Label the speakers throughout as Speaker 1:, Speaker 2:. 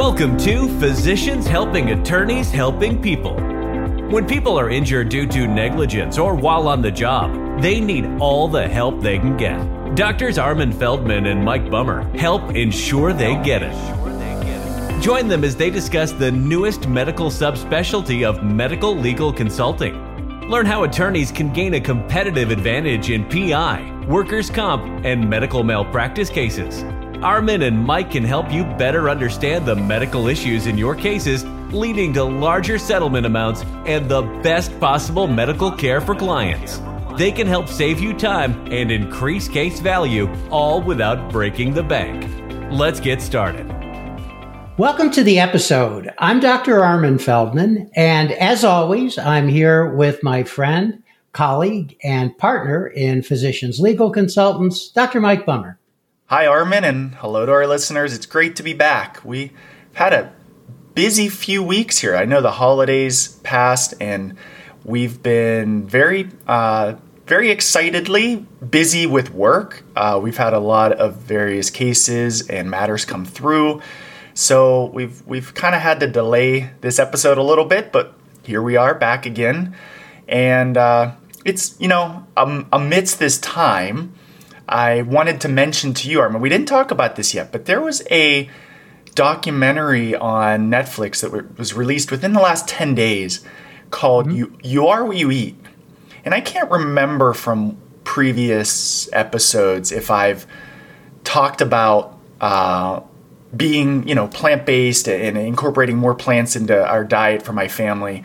Speaker 1: Welcome to Physicians Helping Attorneys Helping People. When people are injured due to negligence or while on the job, they need all the help they can get. Doctors Armin Feldman and Mike Bummer help ensure they get it. Join them as they discuss the newest medical subspecialty of medical legal consulting. Learn how attorneys can gain a competitive advantage in PI, workers' comp, and medical malpractice cases. Armin and Mike can help you better understand the medical issues in your cases, leading to larger settlement amounts and the best possible medical care for clients. They can help save you time and increase case value, all without breaking the bank. Let's get started.
Speaker 2: Welcome to the episode. I'm Dr. Armin Feldman, and as always, I'm here with my friend, colleague, and partner in Physicians Legal Consultants, Dr. Mike Bummer.
Speaker 3: Hi, Armin, and hello to our listeners. It's great to be back. We've had a busy few weeks here. I know the holidays passed, and we've been very, uh, very excitedly busy with work. Uh, we've had a lot of various cases and matters come through, so we've we've kind of had to delay this episode a little bit, but here we are back again, and uh, it's you know um, amidst this time. I wanted to mention to you, Armin, we didn't talk about this yet, but there was a documentary on Netflix that was released within the last 10 days called mm-hmm. you, you Are What You Eat. And I can't remember from previous episodes if I've talked about uh, being, you know, plant based and incorporating more plants into our diet for my family.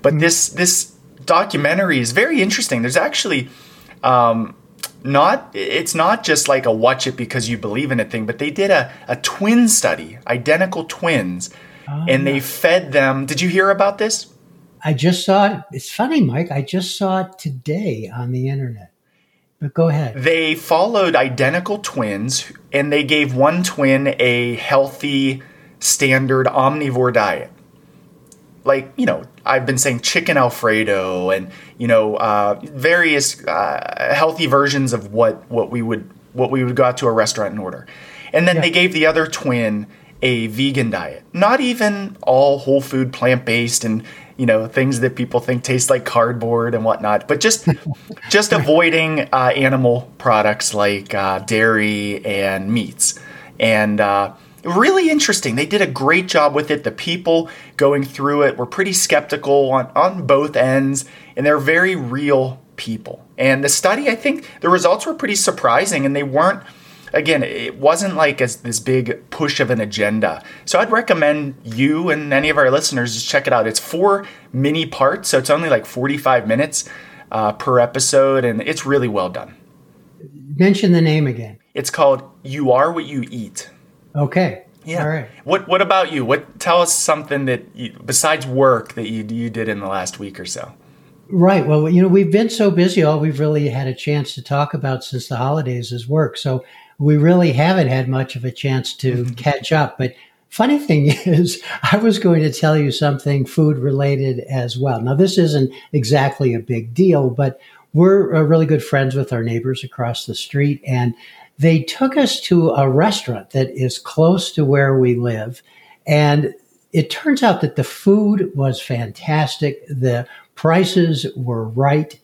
Speaker 3: But mm-hmm. this this documentary is very interesting. There's actually um, not it's not just like a watch it because you believe in it thing, but they did a, a twin study, identical twins, oh, and they fed them. Did you hear about this?
Speaker 2: I just saw it. It's funny, Mike. I just saw it today on the internet. But go ahead.
Speaker 3: They followed identical twins and they gave one twin a healthy standard omnivore diet like you know I've been saying chicken alfredo and you know uh, various uh, healthy versions of what what we would what we would go out to a restaurant and order, and then yeah. they gave the other twin a vegan diet, not even all whole food plant based and you know things that people think taste like cardboard and whatnot, but just just avoiding uh, animal products like uh, dairy and meats. And uh, really interesting. They did a great job with it. The people going through it were pretty skeptical on, on both ends, and they're very real people. And the study, I think the results were pretty surprising, and they weren't, again, it wasn't like as this big push of an agenda. So I'd recommend you and any of our listeners just check it out. It's four mini parts, so it's only like 45 minutes uh, per episode, and it's really well done.
Speaker 2: Mention the name again.
Speaker 3: It's called You Are What You Eat.
Speaker 2: Okay.
Speaker 3: Yeah. All right. What What about you? What tell us something that you, besides work that you you did in the last week or so?
Speaker 2: Right. Well, you know, we've been so busy. All we've really had a chance to talk about since the holidays is work. So we really haven't had much of a chance to mm-hmm. catch up. But funny thing is, I was going to tell you something food related as well. Now, this isn't exactly a big deal, but we're uh, really good friends with our neighbors across the street, and they took us to a restaurant that is close to where we live. And it turns out that the food was fantastic. The prices were right.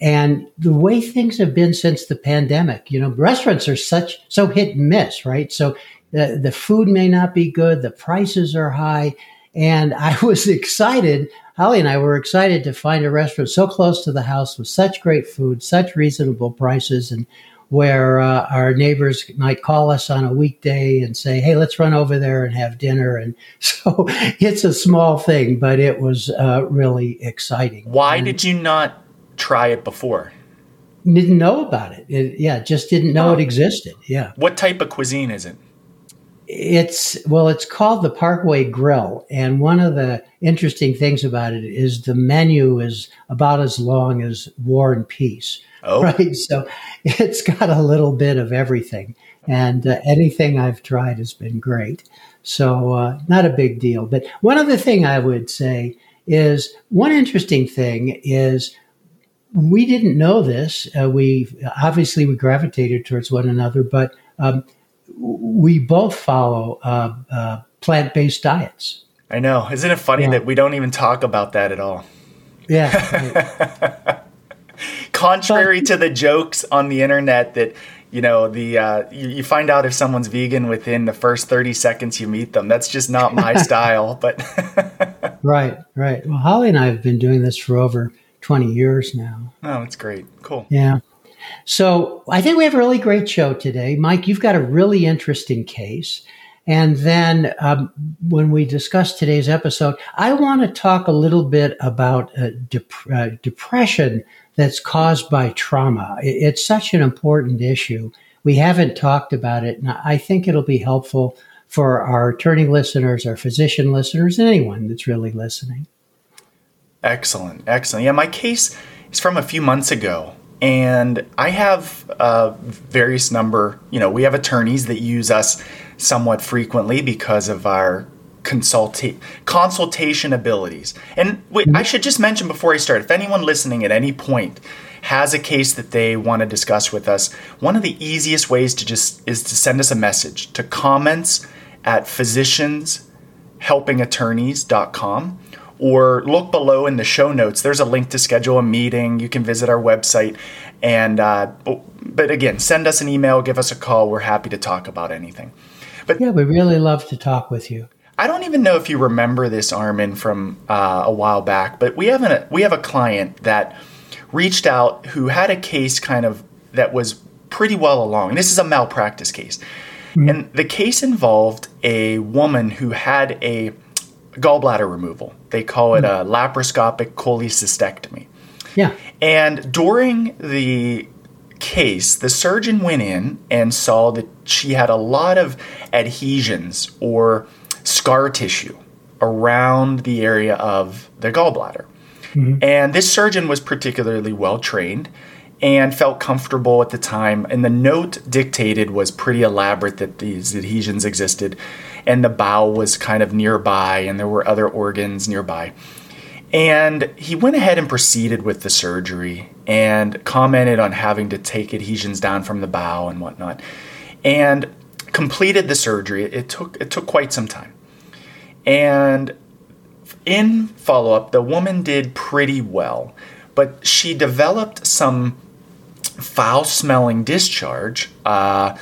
Speaker 2: And the way things have been since the pandemic, you know, restaurants are such, so hit and miss, right? So the, the food may not be good. The prices are high. And I was excited. Holly and I were excited to find a restaurant so close to the house with such great food, such reasonable prices. And where uh, our neighbors might call us on a weekday and say, "Hey, let's run over there and have dinner." And so it's a small thing, but it was uh, really exciting.
Speaker 3: Why
Speaker 2: and
Speaker 3: did you not try it before?
Speaker 2: Didn't know about it. it yeah, just didn't know oh. it existed. Yeah.
Speaker 3: What type of cuisine is it?
Speaker 2: It's well, it's called the Parkway Grill, and one of the interesting things about it is the menu is about as long as War and Peace. Oh. Right. So it's got a little bit of everything. And uh, anything I've tried has been great. So uh, not a big deal. But one other thing I would say is one interesting thing is we didn't know this. Uh, we obviously we gravitated towards one another, but um, we both follow uh, uh, plant based diets.
Speaker 3: I know. Isn't it funny yeah. that we don't even talk about that at all?
Speaker 2: Yeah.
Speaker 3: Contrary but, to the jokes on the internet that you know the uh, you, you, find out if someone's vegan within the first 30 seconds you meet them that's just not my style but
Speaker 2: right right well holly and i have been doing this for over 20 years now
Speaker 3: oh that's great cool
Speaker 2: yeah so i think we have a really great show today mike you've got a really interesting case and then um, when we discuss today's episode, I want to talk a little bit about uh, dep- uh, depression that's caused by trauma. It's such an important issue. We haven't talked about it, and I think it'll be helpful for our attorney listeners, our physician listeners, and anyone that's really listening.
Speaker 3: Excellent, excellent. Yeah, my case is from a few months ago, and I have a various number. You know, we have attorneys that use us somewhat frequently because of our consulta- consultation abilities. And wait, I should just mention before I start if anyone listening at any point has a case that they want to discuss with us, one of the easiest ways to just is to send us a message to comments at physicianshelpingattorneys.com or look below in the show notes. There's a link to schedule a meeting. You can visit our website. And, uh, but again, send us an email, give us a call. We're happy to talk about anything.
Speaker 2: But yeah, we really love to talk with you.
Speaker 3: I don't even know if you remember this, Armin, from uh, a while back, but we have a we have a client that reached out who had a case kind of that was pretty well along. This is a malpractice case, mm-hmm. and the case involved a woman who had a gallbladder removal. They call it mm-hmm. a laparoscopic cholecystectomy.
Speaker 2: Yeah.
Speaker 3: And during the case, the surgeon went in and saw that she had a lot of adhesions or scar tissue around the area of the gallbladder. Mm-hmm. And this surgeon was particularly well trained and felt comfortable at the time. And the note dictated was pretty elaborate that these adhesions existed, and the bowel was kind of nearby, and there were other organs nearby. And he went ahead and proceeded with the surgery and commented on having to take adhesions down from the bowel and whatnot. And completed the surgery. It took it took quite some time. And in follow up, the woman did pretty well, but she developed some foul smelling discharge uh,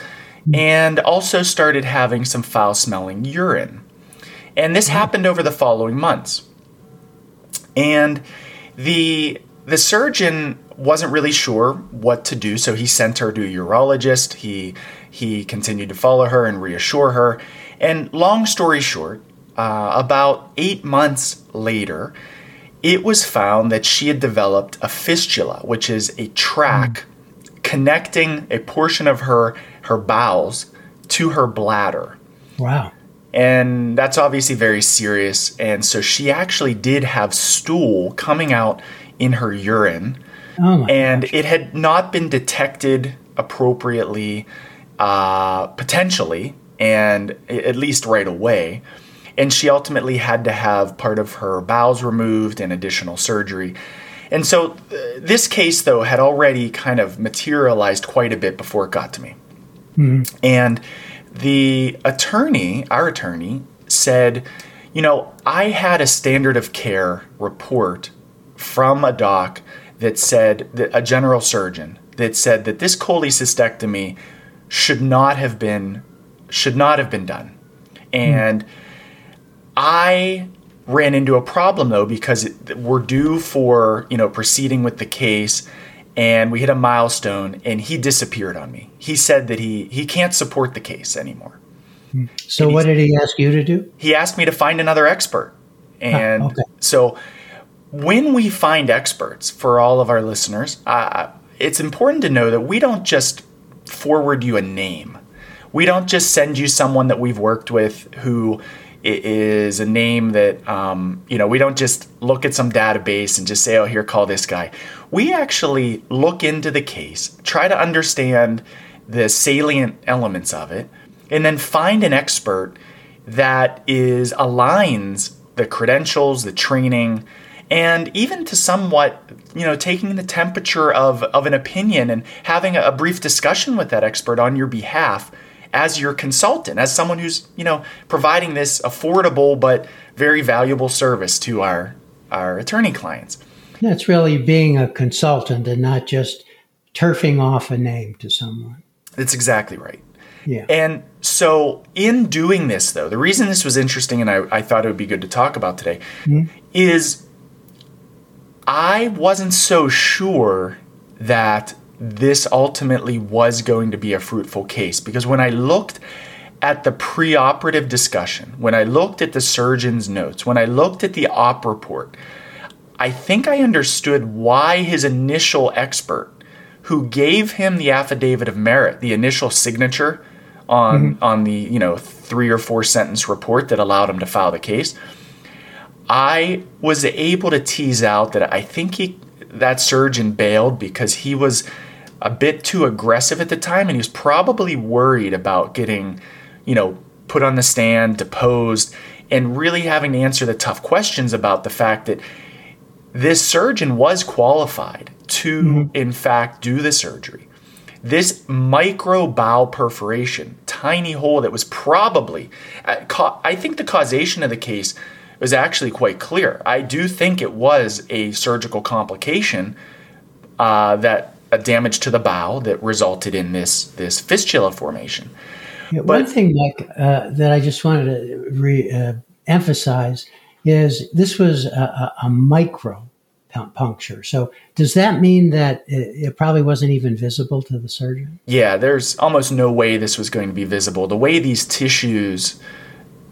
Speaker 3: and also started having some foul smelling urine. And this happened over the following months. And the the surgeon wasn't really sure what to do, so he sent her to a urologist. He he continued to follow her and reassure her. And long story short, uh, about eight months later, it was found that she had developed a fistula, which is a track mm. connecting a portion of her her bowels to her bladder.
Speaker 2: Wow.
Speaker 3: And that's obviously very serious. And so she actually did have stool coming out in her urine. Oh and gosh. it had not been detected appropriately, uh, potentially, and at least right away and she ultimately had to have part of her bowels removed and additional surgery. And so uh, this case, though, had already kind of materialized quite a bit before it got to me. Mm-hmm. And the attorney, our attorney, said, you know, I had a standard of care report from a doc that said, that a general surgeon, that said that this cholecystectomy should not have been should not have been done. And mm-hmm I ran into a problem though because we're due for you know proceeding with the case and we hit a milestone and he disappeared on me. He said that he he can't support the case anymore.
Speaker 2: So what did he ask you to do?
Speaker 3: He asked me to find another expert. And oh, okay. so when we find experts for all of our listeners uh, it's important to know that we don't just forward you a name. We don't just send you someone that we've worked with who is a name that um, you know we don't just look at some database and just say oh here call this guy we actually look into the case try to understand the salient elements of it and then find an expert that is aligns the credentials the training and even to somewhat you know taking the temperature of, of an opinion and having a brief discussion with that expert on your behalf as your consultant, as someone who's, you know, providing this affordable but very valuable service to our our attorney clients.
Speaker 2: That's really being a consultant and not just turfing off a name to someone.
Speaker 3: That's exactly right.
Speaker 2: Yeah.
Speaker 3: And so, in doing this, though, the reason this was interesting and I, I thought it would be good to talk about today mm-hmm. is I wasn't so sure that this ultimately was going to be a fruitful case because when I looked at the preoperative discussion, when I looked at the surgeon's notes, when I looked at the op report, I think I understood why his initial expert, who gave him the affidavit of merit, the initial signature on mm-hmm. on the you know three or four sentence report that allowed him to file the case, I was able to tease out that I think he that surgeon bailed because he was a bit too aggressive at the time and he was probably worried about getting, you know, put on the stand, deposed, and really having to answer the tough questions about the fact that this surgeon was qualified to, mm-hmm. in fact, do the surgery. This micro bowel perforation, tiny hole that was probably, uh, I think the causation of the case was actually quite clear. I do think it was a surgical complication uh, that a damage to the bowel that resulted in this this fistula formation.
Speaker 2: Yeah, but, one thing, Mike, uh, that I just wanted to re, uh, emphasize is this was a, a, micro puncture. So does that mean that it, probably wasn't even visible to the surgeon?
Speaker 3: Yeah, there's almost no way this was going to be visible. The way these tissues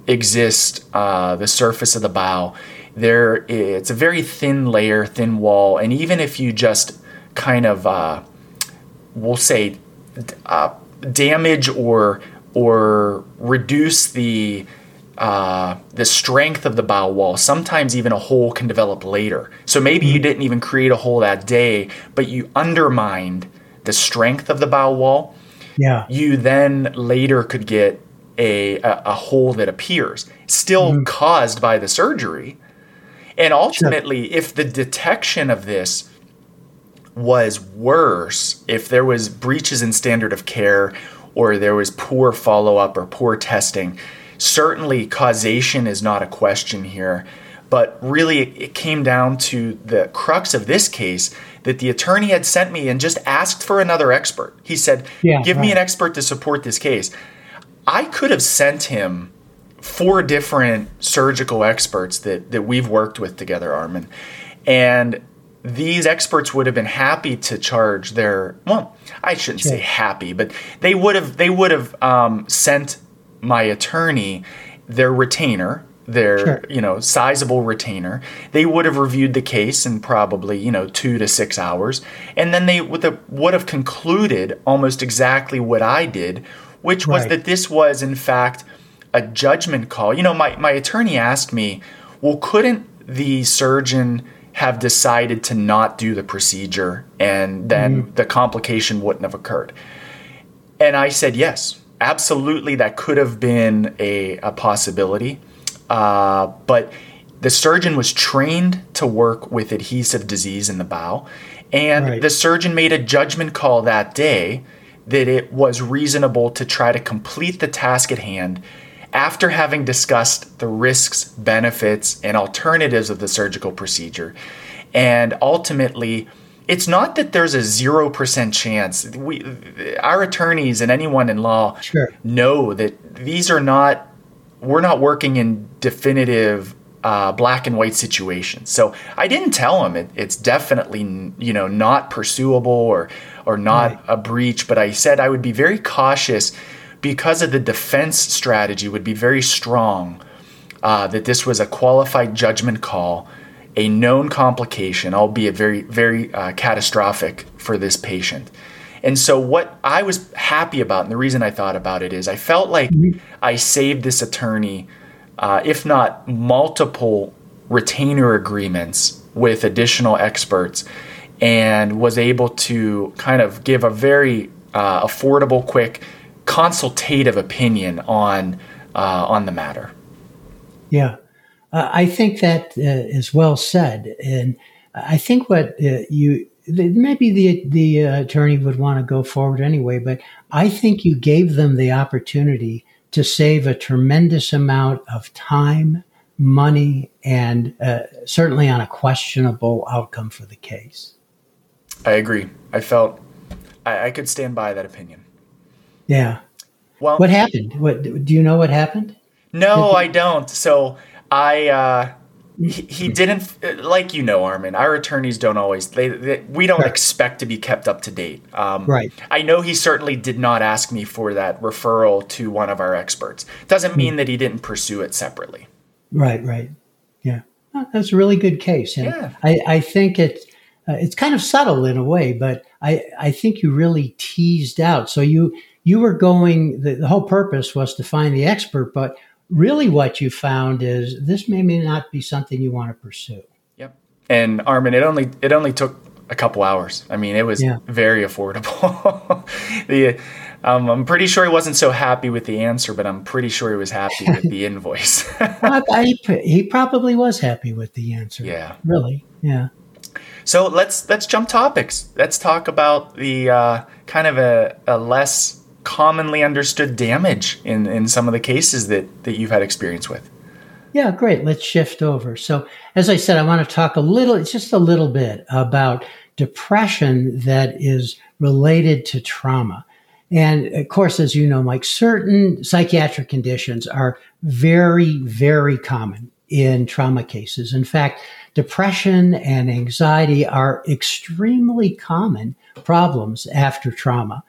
Speaker 3: exist, uh, the surface of the bowel, there it's a very thin layer, thin wall, and even if you just kind of uh, we'll say uh, damage or or reduce the uh, the strength of the bowel wall. Sometimes even a hole can develop later. So maybe you mm-hmm. didn't even create a hole that day, but you undermined the strength of the bowel wall.
Speaker 2: Yeah.
Speaker 3: You then later could get a a, a hole that appears, still mm-hmm. caused by the surgery. And ultimately, sure. if the detection of this was worse if there was breaches in standard of care or there was poor follow-up or poor testing certainly causation is not a question here but really it came down to the crux of this case that the attorney had sent me and just asked for another expert he said yeah, give right. me an expert to support this case i could have sent him four different surgical experts that, that we've worked with together armin and these experts would have been happy to charge their well i shouldn't sure. say happy but they would have they would have um, sent my attorney their retainer their sure. you know sizable retainer they would have reviewed the case in probably you know two to six hours and then they would have, would have concluded almost exactly what i did which was right. that this was in fact a judgment call you know my, my attorney asked me well couldn't the surgeon have decided to not do the procedure and then mm-hmm. the complication wouldn't have occurred. And I said, yes, absolutely, that could have been a, a possibility. Uh, but the surgeon was trained to work with adhesive disease in the bowel. And right. the surgeon made a judgment call that day that it was reasonable to try to complete the task at hand after having discussed the risks, benefits, and alternatives of the surgical procedure. And ultimately, it's not that there's a 0% chance. We, our attorneys and anyone in law
Speaker 2: sure.
Speaker 3: know that these are not, we're not working in definitive uh, black and white situations. So I didn't tell him it, it's definitely, you know, not pursuable or, or not right. a breach, but I said I would be very cautious because of the defense strategy would be very strong uh, that this was a qualified judgment call, a known complication, albeit very, very uh, catastrophic for this patient. And so, what I was happy about, and the reason I thought about it is I felt like. I saved this attorney, uh, if not multiple retainer agreements with additional experts, and was able to kind of give a very uh, affordable, quick consultative opinion on uh, on the matter.
Speaker 2: Yeah, uh, I think that uh, is well said, and I think what uh, you maybe the the uh, attorney would want to go forward anyway, but I think you gave them the opportunity to save a tremendous amount of time, money, and uh, certainly on a questionable outcome for the case.
Speaker 3: I agree. I felt I, I could stand by that opinion.
Speaker 2: Yeah. Well, what happened? What do you know? What happened?
Speaker 3: No, I don't. So I. Uh, he, he didn't like you know armin our attorneys don't always they, they we don't right. expect to be kept up to date
Speaker 2: um, right
Speaker 3: i know he certainly did not ask me for that referral to one of our experts doesn't mean mm. that he didn't pursue it separately
Speaker 2: right right yeah that's a really good case and yeah. I, I think it uh, it's kind of subtle in a way but i i think you really teased out so you you were going the, the whole purpose was to find the expert but really what you found is this may, may not be something you want to pursue.
Speaker 3: Yep. And Armin, it only it only took a couple hours. I mean, it was yeah. very affordable. the um, I'm pretty sure he wasn't so happy with the answer, but I'm pretty sure he was happy with the invoice.
Speaker 2: I, I, he probably was happy with the answer.
Speaker 3: Yeah.
Speaker 2: Really. Yeah.
Speaker 3: So let's let's jump topics. Let's talk about the uh, kind of a, a less commonly understood damage in, in some of the cases that, that you've had experience with.
Speaker 2: Yeah, great. Let's shift over. So, as I said, I want to talk a little, just a little bit about depression that is related to trauma. And of course, as you know, Mike, certain psychiatric conditions are very, very common in trauma cases. In fact, depression and anxiety are extremely common problems after trauma.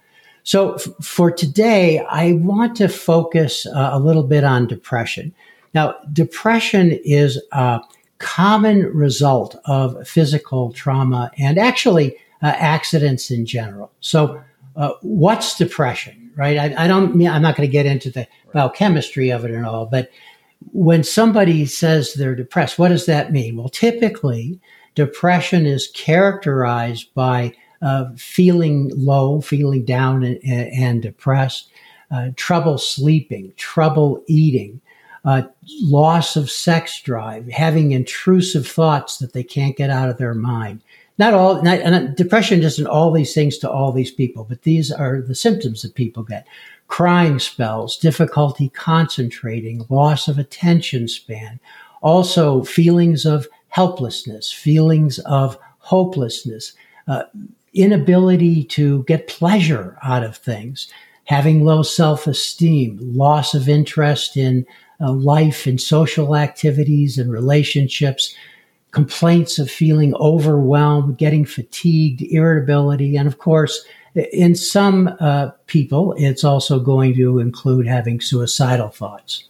Speaker 2: So f- for today, I want to focus uh, a little bit on depression. Now, depression is a common result of physical trauma and actually uh, accidents in general. So, uh, what's depression, right? I, I don't mean, I'm not going to get into the biochemistry of it and all, but when somebody says they're depressed, what does that mean? Well, typically, depression is characterized by uh, feeling low, feeling down and, and depressed, uh, trouble sleeping, trouble eating, uh, loss of sex drive, having intrusive thoughts that they can't get out of their mind. Not all, not, and depression isn't all these things to all these people, but these are the symptoms that people get. Crying spells, difficulty concentrating, loss of attention span, also feelings of helplessness, feelings of hopelessness, uh, inability to get pleasure out of things, having low self esteem, loss of interest in uh, life and social activities and relationships, complaints of feeling overwhelmed, getting fatigued, irritability, and of course, in some uh, people, it's also going to include having suicidal thoughts.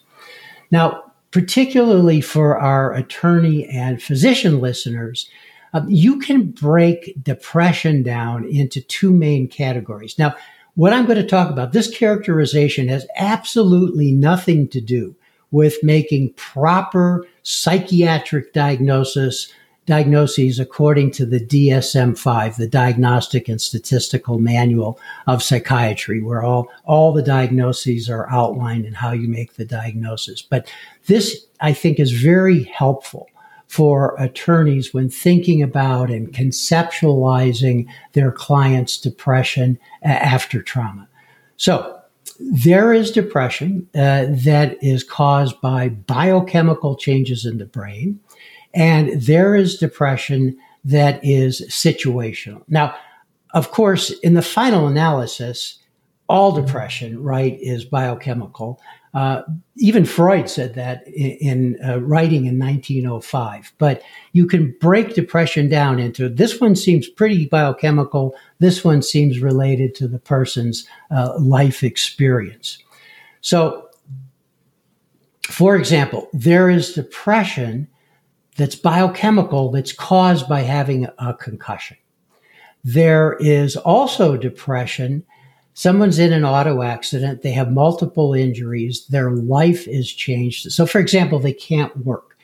Speaker 2: Now, particularly for our attorney and physician listeners, uh, you can break depression down into two main categories. Now, what I'm going to talk about, this characterization has absolutely nothing to do with making proper psychiatric diagnosis diagnoses according to the DSM-5, the Diagnostic and Statistical Manual of Psychiatry, where all, all the diagnoses are outlined and how you make the diagnosis. But this, I think, is very helpful for attorneys when thinking about and conceptualizing their client's depression after trauma. So, there is depression uh, that is caused by biochemical changes in the brain, and there is depression that is situational. Now, of course, in the final analysis, all depression, right, is biochemical. Uh, even Freud said that in, in uh, writing in 1905. But you can break depression down into this one seems pretty biochemical. This one seems related to the person's uh, life experience. So, for example, there is depression that's biochemical that's caused by having a concussion. There is also depression someone's in an auto accident, they have multiple injuries, their life is changed. So, for example, they can't work.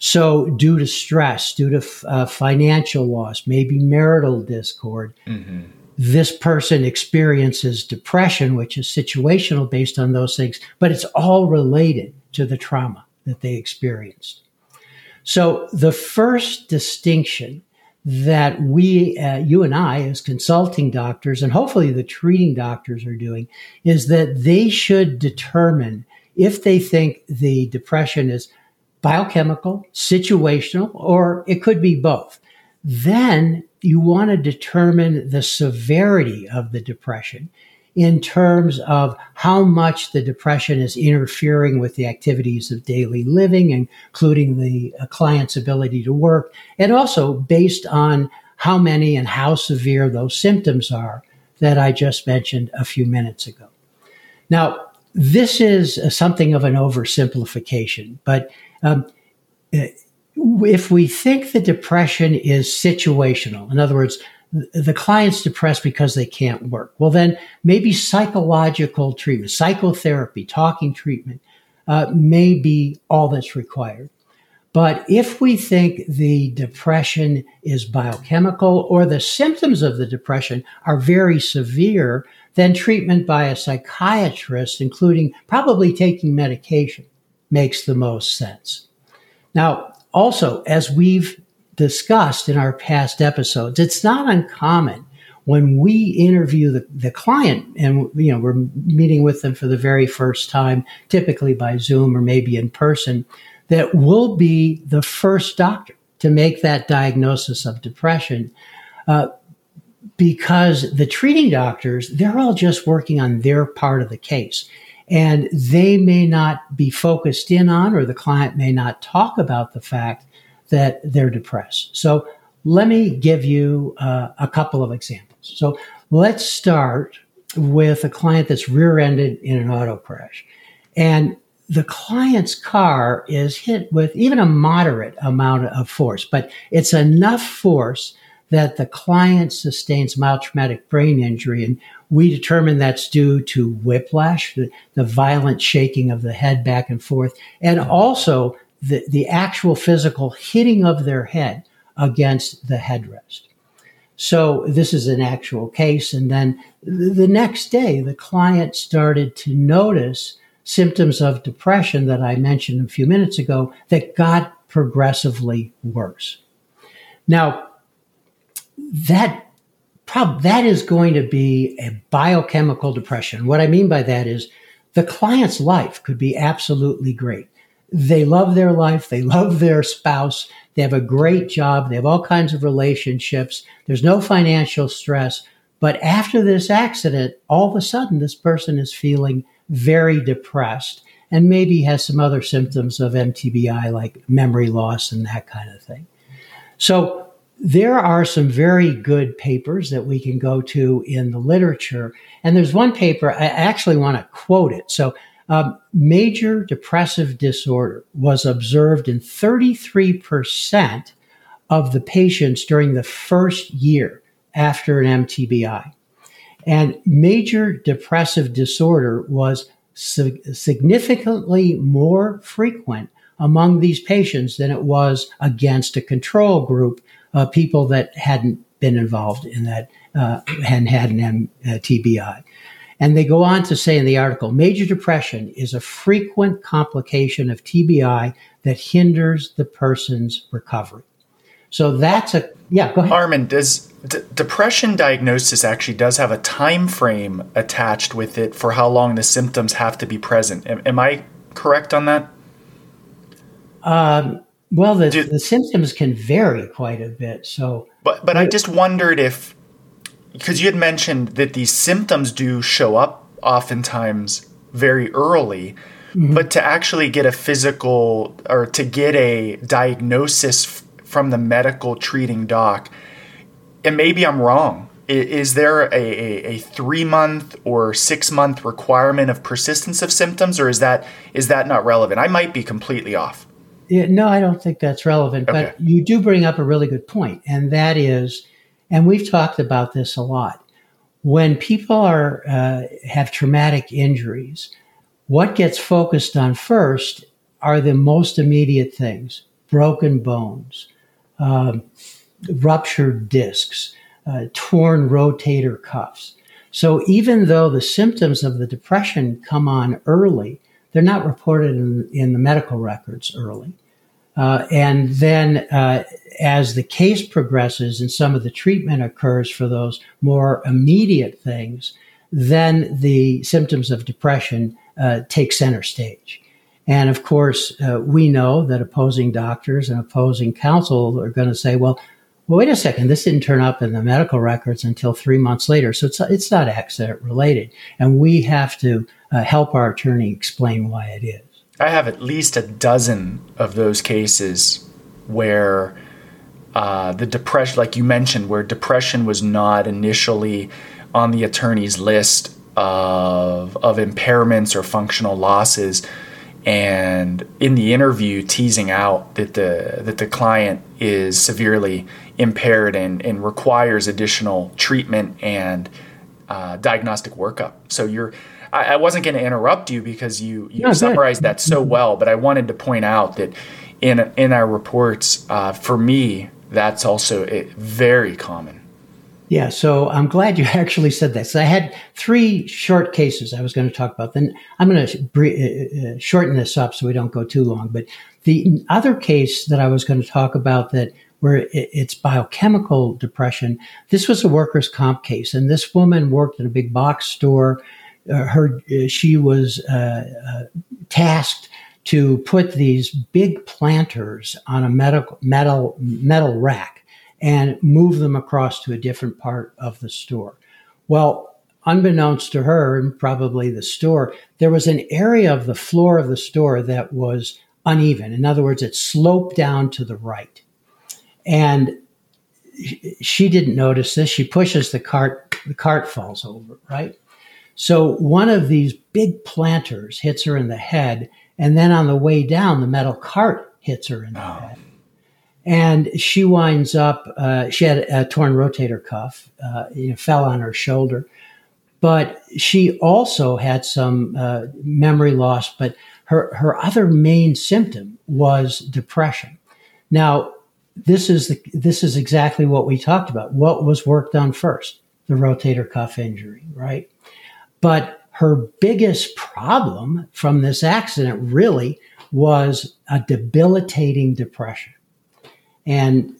Speaker 2: So, due to stress, due to uh, financial loss, maybe marital discord, mm-hmm. this person experiences depression, which is situational based on those things, but it's all related to the trauma that they experienced. So, the first distinction that we, uh, you and I, as consulting doctors, and hopefully the treating doctors are doing, is that they should determine if they think the depression is biochemical, situational, or it could be both. Then you want to determine the severity of the depression in terms of how much the depression is interfering with the activities of daily living, including the uh, client's ability to work, and also based on how many and how severe those symptoms are that I just mentioned a few minutes ago. Now, this is something of an oversimplification, but um, uh, if we think the depression is situational, in other words, the client's depressed because they can't work. Well, then maybe psychological treatment, psychotherapy, talking treatment uh, may be all that's required. But if we think the depression is biochemical or the symptoms of the depression are very severe, then treatment by a psychiatrist, including probably taking medication, makes the most sense. Now, also, as we've discussed in our past episodes, it's not uncommon when we interview the, the client and you know we're meeting with them for the very first time, typically by Zoom or maybe in person, that we'll be the first doctor to make that diagnosis of depression. Uh, because the treating doctors, they're all just working on their part of the case. And they may not be focused in on, or the client may not talk about the fact that they're depressed. So let me give you uh, a couple of examples. So let's start with a client that's rear ended in an auto crash. And the client's car is hit with even a moderate amount of force, but it's enough force that the client sustains mild traumatic brain injury. And we determine that's due to whiplash, the, the violent shaking of the head back and forth, and also the, the actual physical hitting of their head against the headrest. So this is an actual case. And then the next day, the client started to notice symptoms of depression that I mentioned a few minutes ago that got progressively worse. Now, that prob- that is going to be a biochemical depression. What I mean by that is the client's life could be absolutely great. They love their life. They love their spouse. They have a great job. They have all kinds of relationships. There's no financial stress. But after this accident, all of a sudden, this person is feeling very depressed and maybe has some other symptoms of MTBI like memory loss and that kind of thing. So there are some very good papers that we can go to in the literature. And there's one paper, I actually want to quote it. So um, major depressive disorder was observed in 33% of the patients during the first year after an MTBI. And major depressive disorder was significantly more frequent among these patients than it was against a control group of people that hadn't been involved in that uh, and had an MTBI. And they go on to say in the article major depression is a frequent complication of TBI that hinders the person's recovery. So that's a, yeah, go ahead.
Speaker 3: Armin, does d- depression diagnosis actually does have a time frame attached with it for how long the symptoms have to be present? Am, am I correct on that?
Speaker 2: Um, well, the, Do, the symptoms can vary quite a bit. So,
Speaker 3: but but I just wondered if because you had mentioned that these symptoms do show up oftentimes very early, mm-hmm. but to actually get a physical or to get a diagnosis f- from the medical treating doc, and maybe I'm wrong. Is, there a, a, a three month or six month requirement of persistence of symptoms, or is that is that not relevant? I might be completely off.
Speaker 2: Yeah, no, I don't think that's relevant. Okay. But you do bring up a really good point, and that is and we've talked about this a lot. When people are uh, have traumatic injuries, what gets focused on first are the most immediate things: broken bones, um, ruptured discs, uh, torn rotator cuffs. So even though the symptoms of the depression come on early, they're not reported in, in the medical records early. Uh, and then uh, as the case progresses and some of the treatment occurs for those more immediate things, then the symptoms of depression uh, take center stage. And of course, uh, we know that opposing doctors and opposing counsel are going to say, well, well, wait a second, this didn't turn up in the medical records until three months later. So it's, it's not accident related. And we have to uh, help our attorney explain why it is.
Speaker 3: I have at least a dozen of those cases where uh, the depression, like you mentioned, where depression was not initially on the attorney's list of, of impairments or functional losses and in the interview teasing out that the that the client is severely impaired and, and requires additional treatment and uh, diagnostic workup. So you're I, I wasn't going to interrupt you because you you no, summarized that so well, but I wanted to point out that in in our reports, uh, for me, that's also very common.
Speaker 2: Yeah, so I'm glad you actually said that. So I had three short cases I was going to talk about. Then I'm going to uh, uh, shorten this up so we don't go too long. But the other case that I was going to talk about that where it's biochemical depression, this was a workers' comp case, and this woman worked at a big box store. Uh, her uh, she was uh, tasked to put these big planters on a medical metal metal rack and move them across to a different part of the store. Well, unbeknownst to her and probably the store, there was an area of the floor of the store that was uneven. In other words, it sloped down to the right. And she didn't notice this. She pushes the cart, the cart falls over, right? So one of these big planters hits her in the head. And then on the way down, the metal cart hits her in the oh. head and she winds up. Uh, she had a torn rotator cuff, uh, you know, fell on her shoulder, but she also had some uh, memory loss. But her her other main symptom was depression. Now, this is the this is exactly what we talked about. What was worked on first? The rotator cuff injury, right? But her biggest problem from this accident really was a debilitating depression and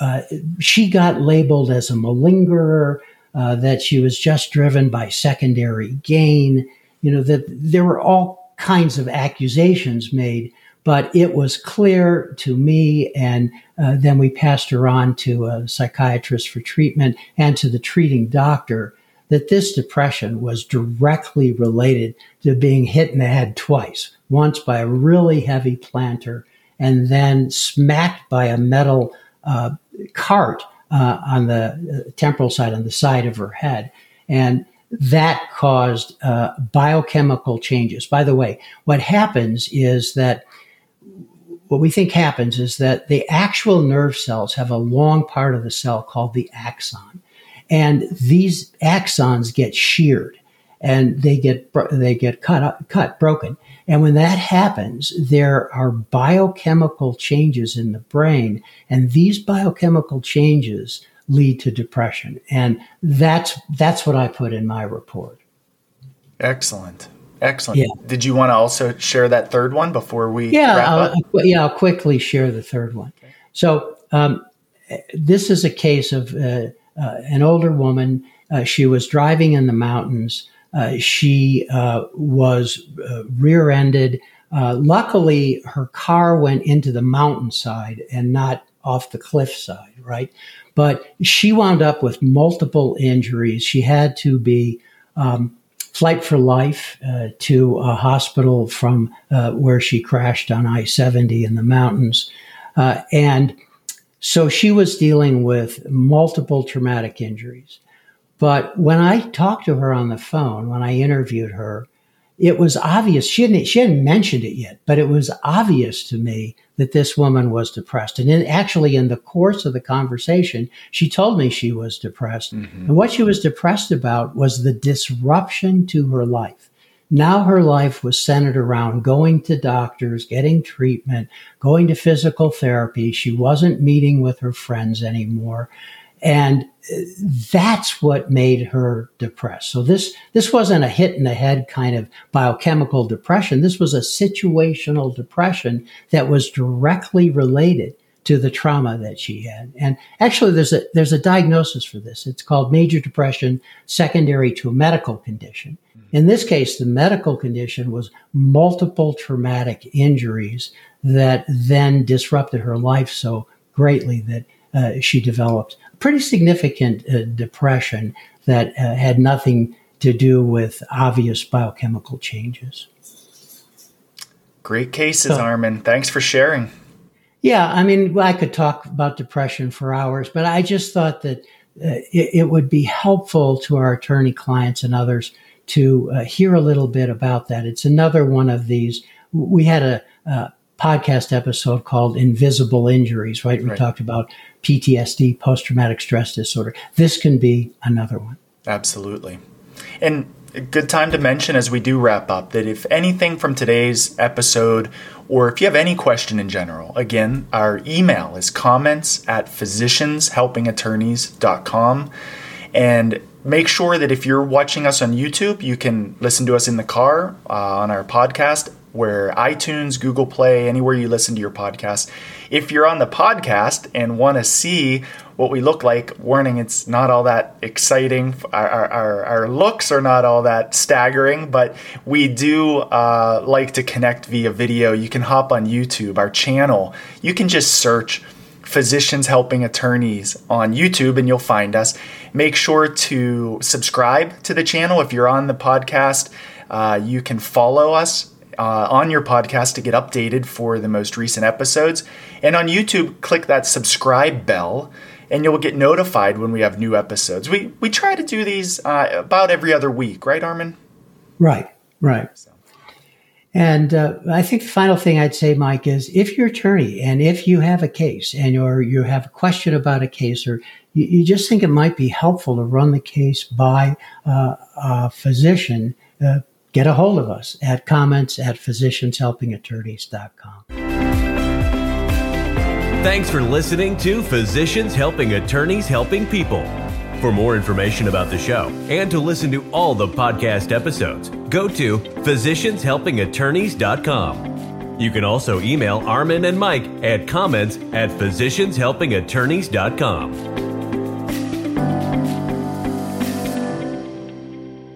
Speaker 2: uh, she got labeled as a malingerer, uh, that she was just driven by secondary gain. You know, that there were all kinds of accusations made, but it was clear to me. And uh, then we passed her on to a psychiatrist for treatment and to the treating doctor that this depression was directly related to being hit in the head twice, once by a really heavy planter and then smacked by a metal uh, cart uh, on the uh, temporal side, on the side of her head. And that caused uh, biochemical changes. By the way, what happens is that what we think happens is that the actual nerve cells have a long part of the cell called the axon. And these axons get sheared and they get they get cut cut broken and when that happens, there are biochemical changes in the brain, and these biochemical changes lead to depression. And that's that's what I put in my report.
Speaker 3: Excellent. Excellent. Yeah. Did you want to also share that third one before we
Speaker 2: yeah, I'll, yeah, I'll quickly share the third one. So um, this is a case of uh, uh, an older woman. Uh, she was driving in the mountains uh, she uh, was uh, rear ended. Uh, luckily, her car went into the mountainside and not off the cliffside, right? But she wound up with multiple injuries. She had to be um, flight for life uh, to a hospital from where she crashed on I 70 in the mountains. and so she was dealing with multiple traumatic injuries. But when I talked to her on the phone, when I interviewed her, it was obvious she hadn't she hadn't mentioned it yet, but it was obvious to me that this woman was depressed. And in, actually, in the course of the conversation, she told me she was depressed, mm-hmm. and what she was depressed about was the disruption to her life. Now her life was centered around going to doctors, getting treatment, going to physical therapy. She wasn't meeting with her friends anymore. And uh, that's what made her depressed. So this, this wasn't a hit in the head kind of biochemical depression. This was a situational depression that was directly related to the trauma that she had. And actually, there's a there's a diagnosis for this. It's called major depression secondary to a medical condition. In this case, the medical condition was multiple traumatic injuries that then disrupted her life so greatly that uh, she developed pretty significant uh, depression that uh, had nothing to do with obvious biochemical changes.
Speaker 3: Great cases, so, Armin. Thanks for sharing.
Speaker 2: Yeah, I mean, I could talk about depression for hours, but I just thought that uh, it, it, would be helpful to our attorney clients and others to uh, hear a little bit about that. It's another one of these. We had a, a podcast episode called Invisible Injuries, right? We right. talked about PTSD, post traumatic stress disorder. This can be another one.
Speaker 3: Absolutely. And good time to mention as we do wrap up that if anything from today's episode, or if you have any question in general, again, our email is comments at physicianshelpingattorneys.com. And make sure that if you're watching us on YouTube, you can listen to us in the car uh, on our podcast, where iTunes, Google Play, anywhere you listen to your podcast. If you're on the podcast and want to see what we look like, warning, it's not all that exciting. Our, our, our looks are not all that staggering, but we do uh, like to connect via video. You can hop on YouTube, our channel. You can just search physicians helping attorneys on YouTube and you'll find us. Make sure to subscribe to the channel if you're on the podcast. Uh, you can follow us uh, on your podcast to get updated for the most recent episodes. And on YouTube, click that subscribe bell and you'll get notified when we have new episodes. We, we try to do these uh, about every other week, right, Armin?
Speaker 2: Right, right. So. And uh, I think the final thing I'd say, Mike, is if you're attorney and if you have a case and or you have a question about a case or you, you just think it might be helpful to run the case by uh, a physician, uh, get a hold of us at comments at physicianshelpingattorneys.com.
Speaker 1: Thanks for listening to Physicians Helping Attorneys Helping People. For more information about the show and to listen to all the podcast episodes, go to physicianshelpingattorneys.com. You can also email Armin and Mike at comments at physicianshelpingattorneys.com.